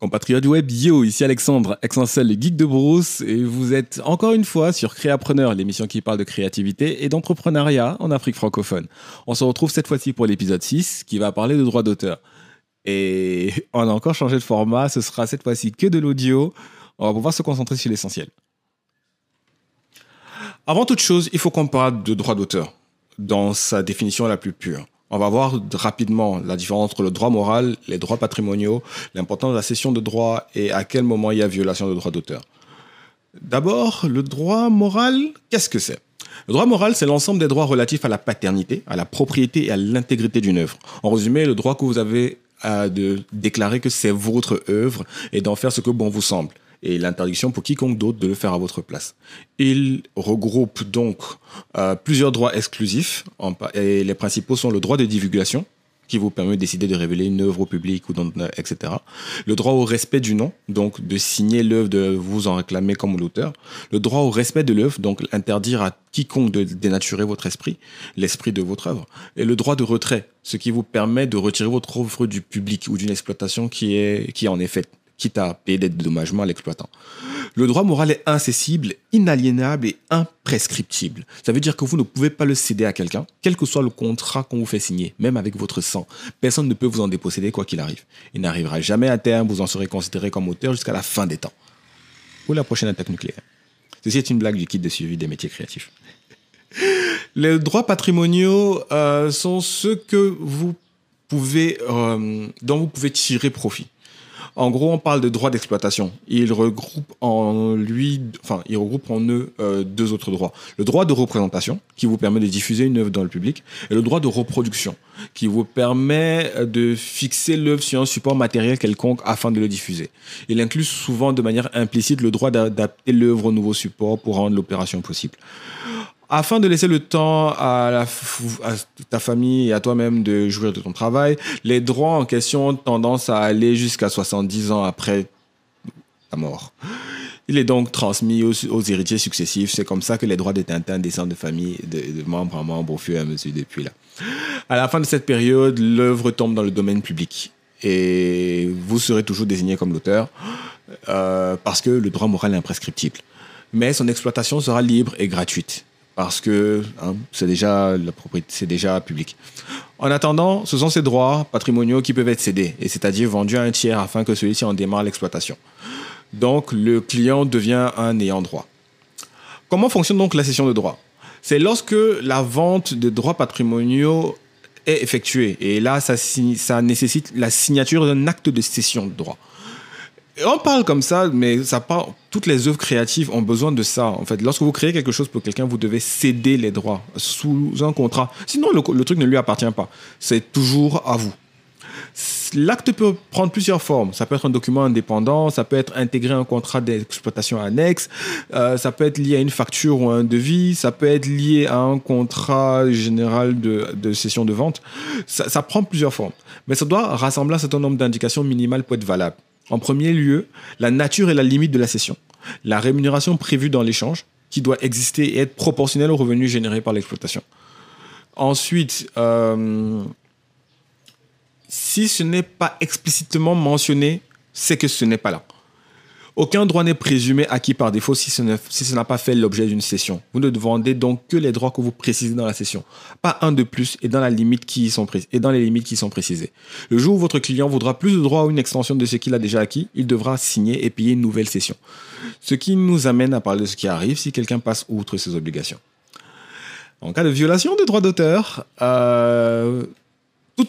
Compatriotes web, yo, ici Alexandre, ex le geek de Bruce, et vous êtes encore une fois sur Créapreneur, l'émission qui parle de créativité et d'entrepreneuriat en Afrique francophone. On se retrouve cette fois-ci pour l'épisode 6 qui va parler de droits d'auteur. Et on a encore changé de format, ce sera cette fois-ci que de l'audio. On va pouvoir se concentrer sur l'essentiel. Avant toute chose, il faut qu'on parle de droit d'auteur dans sa définition la plus pure. On va voir rapidement la différence entre le droit moral, les droits patrimoniaux, l'importance de la cession de droits et à quel moment il y a violation de droits d'auteur. D'abord, le droit moral, qu'est-ce que c'est? Le droit moral, c'est l'ensemble des droits relatifs à la paternité, à la propriété et à l'intégrité d'une œuvre. En résumé, le droit que vous avez de déclarer que c'est votre œuvre et d'en faire ce que bon vous semble et l'interdiction pour quiconque d'autre de le faire à votre place. Il regroupe donc euh, plusieurs droits exclusifs, et les principaux sont le droit de divulgation, qui vous permet de décider de révéler une œuvre au public, ou etc. Le droit au respect du nom, donc de signer l'œuvre, de vous en réclamer comme l'auteur. Le droit au respect de l'œuvre, donc interdire à quiconque de dénaturer votre esprit, l'esprit de votre œuvre. Et le droit de retrait, ce qui vous permet de retirer votre œuvre du public ou d'une exploitation qui est, qui en est faite quitte à payer des dédommagements à l'exploitant. Le droit moral est incessible, inaliénable et imprescriptible. Ça veut dire que vous ne pouvez pas le céder à quelqu'un, quel que soit le contrat qu'on vous fait signer, même avec votre sang. Personne ne peut vous en déposséder quoi qu'il arrive. Il n'arrivera jamais à terme, vous en serez considéré comme auteur jusqu'à la fin des temps. Ou la prochaine attaque nucléaire. Ceci est une blague du kit de suivi des métiers créatifs. Les droits patrimoniaux euh, sont ceux que vous pouvez, euh, dont vous pouvez tirer profit. En gros, on parle de droit d'exploitation. Il regroupe en lui, enfin, il regroupe en eux euh, deux autres droits. Le droit de représentation, qui vous permet de diffuser une œuvre dans le public, et le droit de reproduction, qui vous permet de fixer l'œuvre sur un support matériel quelconque afin de le diffuser. Il inclut souvent de manière implicite le droit d'adapter l'œuvre au nouveau support pour rendre l'opération possible afin de laisser le temps à, ta famille et à toi-même de jouir de ton travail, les droits en question ont tendance à aller jusqu'à 70 ans après ta mort. Il est donc transmis aux, héritiers successifs. C'est comme ça que les droits de Tintin descendent de famille, de, membre en membre au fur et à mesure depuis là. À la fin de cette période, l'œuvre tombe dans le domaine public et vous serez toujours désigné comme l'auteur euh, parce que le droit moral est imprescriptible. Mais son exploitation sera libre et gratuite parce que hein, c'est déjà la propriété, c'est déjà public. En attendant, ce sont ces droits patrimoniaux qui peuvent être cédés, et c'est-à-dire vendus à un tiers afin que celui-ci en démarre l'exploitation. Donc le client devient un ayant droit. Comment fonctionne donc la cession de droits? C'est lorsque la vente de droits patrimoniaux est effectuée, et là ça, ça nécessite la signature d'un acte de cession de droits on parle comme ça, mais ça toutes les œuvres créatives ont besoin de ça. En fait, lorsque vous créez quelque chose pour quelqu'un, vous devez céder les droits sous un contrat. Sinon, le, truc ne lui appartient pas. C'est toujours à vous. L'acte peut prendre plusieurs formes. Ça peut être un document indépendant, ça peut être intégré à un contrat d'exploitation annexe, euh, ça peut être lié à une facture ou à un devis, ça peut être lié à un contrat général de, de cession de vente. Ça, ça prend plusieurs formes. Mais ça doit rassembler un certain nombre d'indications minimales pour être valable. En premier lieu, la nature et la limite de la cession. La rémunération prévue dans l'échange, qui doit exister et être proportionnelle aux revenus générés par l'exploitation. Ensuite, euh, si ce n'est pas explicitement mentionné, c'est que ce n'est pas là. Aucun droit n'est présumé acquis par défaut si ce n'a pas fait l'objet d'une cession. Vous ne demandez donc que les droits que vous précisez dans la cession, pas un de plus et dans, les limites qui sont précisées. Le jour où votre client voudra plus de droits ou une extension de ce qu'il a déjà acquis, il devra signer et payer une nouvelle cession. Ce qui nous amène à parler de ce qui arrive si quelqu'un passe outre ses obligations. En cas de violation des droits d'auteur, euh,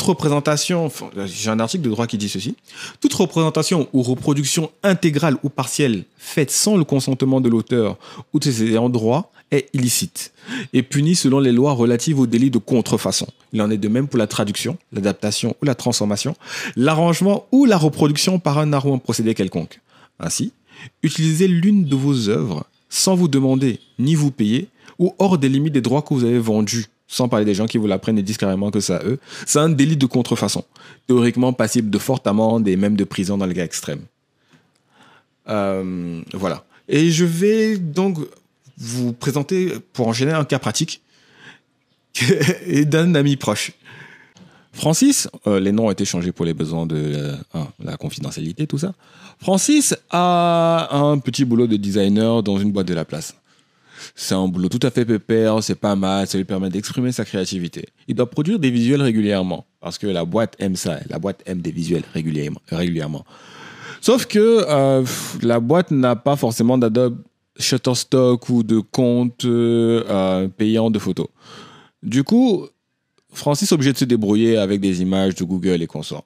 représentation, j'ai un article de droit qui dit ceci, toute représentation ou reproduction intégrale ou partielle faite sans le consentement de l'auteur ou de ses ayants droit est illicite et punie selon les lois relatives au délit de contrefaçon. Il en est de même pour la traduction, l'adaptation ou la transformation, l'arrangement ou la reproduction par un art ou un procédé quelconque. Ainsi, utilisez l'une de vos œuvres sans vous demander ni vous payer ou hors des limites des droits que vous avez vendus sans parler des gens qui vous l'apprennent et disent carrément que c'est à eux, c'est un délit de contrefaçon, théoriquement passible de forte amende et même de prison dans le cas extrême. Euh, voilà. Et je vais donc vous présenter, pour enchaîner, un cas pratique d'un ami proche. Francis, euh, les noms ont été changés pour les besoins de euh, la, confidentialité, tout ça. Francis a un petit boulot de designer dans une boîte de la place. C'est un boulot tout à fait pépère, c'est pas mal, ça lui permet d'exprimer sa créativité. Il doit produire des visuels régulièrement, parce que la boîte aime ça, la boîte aime des visuels régulièrement. Sauf que euh, la boîte n'a pas forcément d'Adobe Shutterstock ou de compte euh, payant de photos. Du coup, Francis est obligé de se débrouiller avec des images de Google et consorts.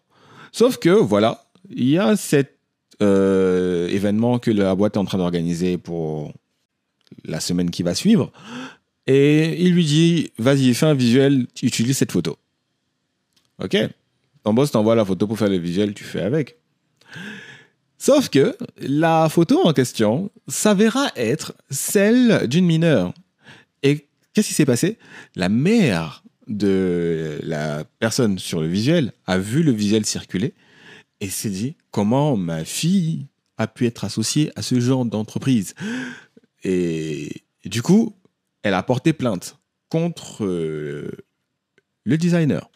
Sauf que, voilà, il y a cet euh, événement que la boîte est en train d'organiser pour la semaine qui va suivre. Et il lui dit, vas-y, fais un visuel, utilise cette photo. Ok, ton boss t'envoie la photo pour faire le visuel, tu fais avec. Sauf que la photo en question s'avéra être celle d'une mineure. Et qu'est-ce qui s'est passé? La mère de la personne sur le visuel a vu le visuel circuler et s'est dit comment ma fille a pu être associée à ce genre d'entreprise? Et, du coup, elle a porté plainte contre euh, le designer.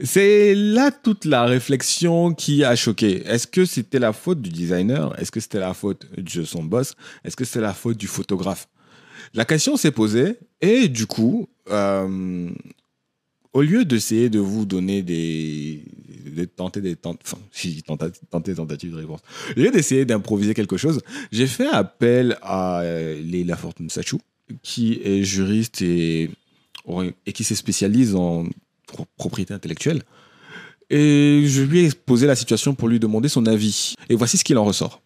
C'est là toute la réflexion qui a choqué. Est-ce que c'était la faute du designer? Est-ce que c'était la faute de son boss? Est-ce que c'était la faute du photographe? La question s'est posée et du coup, euh, au lieu d'essayer de vous donner des, de tenter des tentatives de réponse, au lieu d'essayer d'improviser quelque chose, j'ai fait appel à Leila Fortune Sachou, qui est juriste et, et qui se spécialise en propriété intellectuelle. Et je lui ai posé la situation pour lui demander son avis. Et voici ce qu'il en ressort.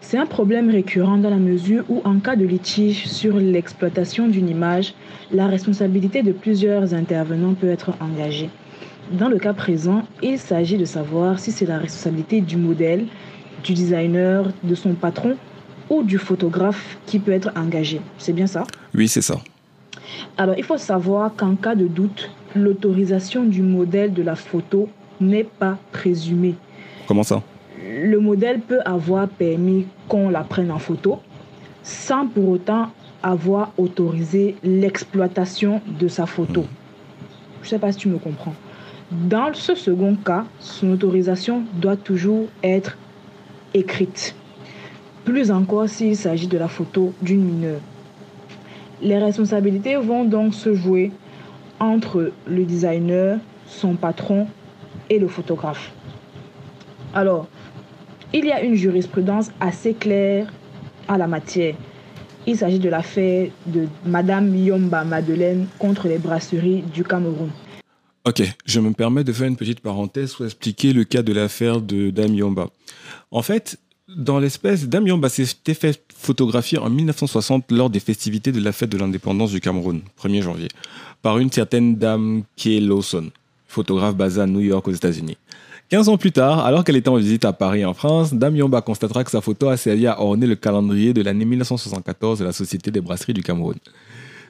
C'est un problème récurrent dans la mesure où, en cas de litige sur l'exploitation d'une image, la responsabilité de plusieurs intervenants peut être engagée. Dans le cas présent, il s'agit de savoir si c'est la responsabilité du modèle, du designer, de son patron ou du photographe qui peut être engagé. C'est bien ça? Oui, c'est ça. Alors, il faut savoir qu'en cas de doute, l'autorisation du modèle de la photo n'est pas présumée. Comment ça? Le modèle peut avoir permis qu'on la prenne en photo sans pour autant avoir autorisé l'exploitation de sa photo. Hmm. Je ne sais pas si tu me comprends. Dans ce second cas, son autorisation doit toujours être écrite. Plus encore s'il s'agit de la photo d'une mineure. Les responsabilités vont donc se jouer entre le designer, son patron et le photographe. Alors, il y a une jurisprudence assez claire à la matière. Il s'agit de l'affaire de Madame Yomba Madeleine contre les brasseries du Cameroun. Ok, je me permets de faire une petite parenthèse pour expliquer le cas de l'affaire de Dame Yomba. En fait, dans l'espèce, Dame Yomba s'était fait photographier en 1960 lors des festivités de la fête de l'indépendance du Cameroun, 1er janvier, par une certaine Dame Kay Lawson, photographe basée à New York aux États-Unis. 15 ans plus tard, alors qu'elle était en visite à Paris en France, Dame Yomba constatera que sa photo a servi à orner le calendrier de l'année 1974 de la Société des brasseries du Cameroun.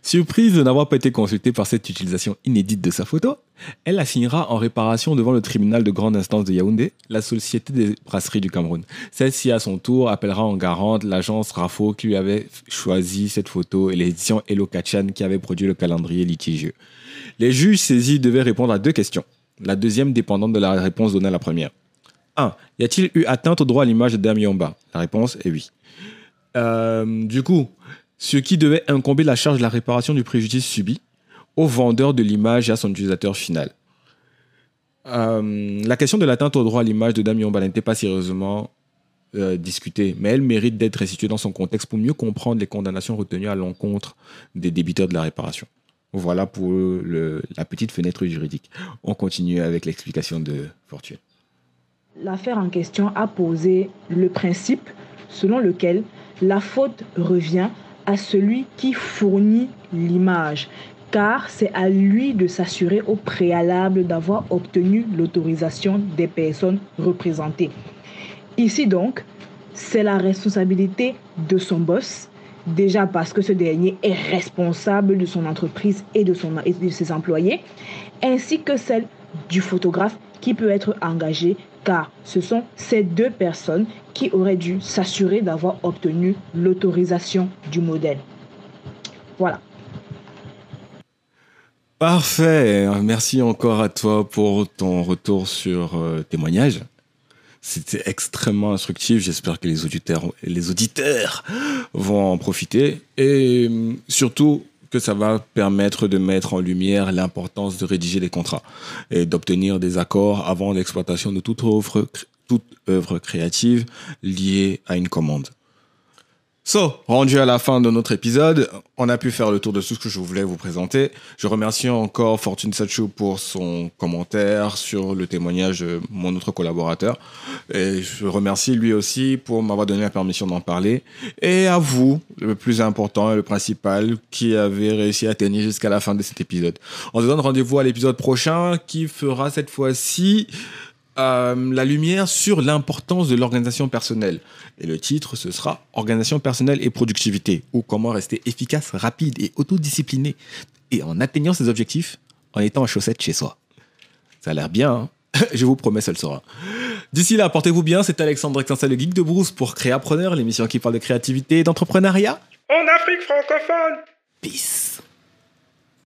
Surprise de n'avoir pas été consultée par cette utilisation inédite de sa photo, elle assignera en réparation devant le tribunal de grande instance de Yaoundé la Société des brasseries du Cameroun. Celle-ci, à son tour, appellera en garante l'agence RAFO qui lui avait choisi cette photo et l'édition Elo Kachan qui avait produit le calendrier litigieux. Les juges saisis devaient répondre à deux questions, la deuxième dépendante de la réponse donnée à la première. 1. Y a-t-il eu atteinte au droit à l'image de Dame Yomba La réponse est oui. Euh, du coup, ce qui devait incomber la charge de la réparation du préjudice subi au vendeur de l'image et à son utilisateur final. Euh, la question de l'atteinte au droit à l'image de Damien Bala n'était pas sérieusement euh, discutée, mais elle mérite d'être restituée dans son contexte pour mieux comprendre les condamnations retenues à l'encontre des débiteurs de la réparation. Voilà pour la petite fenêtre juridique. On continue avec l'explication de Fortune. L'affaire en question a posé le principe selon lequel la faute revient à celui qui fournit l'image, car c'est à lui de s'assurer au préalable d'avoir obtenu l'autorisation des personnes représentées. Ici donc, c'est la responsabilité de son boss, déjà parce que ce dernier est responsable de son entreprise et de, ses employés, ainsi que celle du photographe qui peut être engagé car ce sont ces deux personnes qui auraient dû s'assurer d'avoir obtenu l'autorisation du modèle. Voilà. Parfait. Merci encore à toi pour ton retour sur euh, témoignage. C'était extrêmement instructif. J'espère que les auditeurs, les auditeurs vont en profiter. Et euh, surtout, que ça va permettre de mettre en lumière l'importance de rédiger des contrats et d'obtenir des accords avant l'exploitation de toute œuvre créative liée à une commande. So, rendu à la fin de notre épisode, on a pu faire le tour de tout ce que je voulais vous présenter. Je remercie encore Fortune Sachu pour son commentaire sur le témoignage de mon autre collaborateur. Et je remercie lui aussi pour m'avoir donné la permission d'en parler. Et à vous, le plus important et le principal, qui avez réussi à tenir jusqu'à la fin de cet épisode. On se donne rendez-vous à l'épisode prochain qui fera cette fois-ci euh, la lumière sur l'importance de l'organisation personnelle. Et le titre, ce sera Organisation personnelle et productivité, ou comment rester efficace, rapide et autodiscipliné, et en atteignant ses objectifs en étant en chaussettes chez soi. Ça a l'air bien, hein je vous promets, ça le sera. D'ici là, portez-vous bien, c'est Alexandre Extinsa, le geek de Bruce pour Créapreneur, l'émission qui parle de créativité et d'entrepreneuriat. En Afrique francophone Peace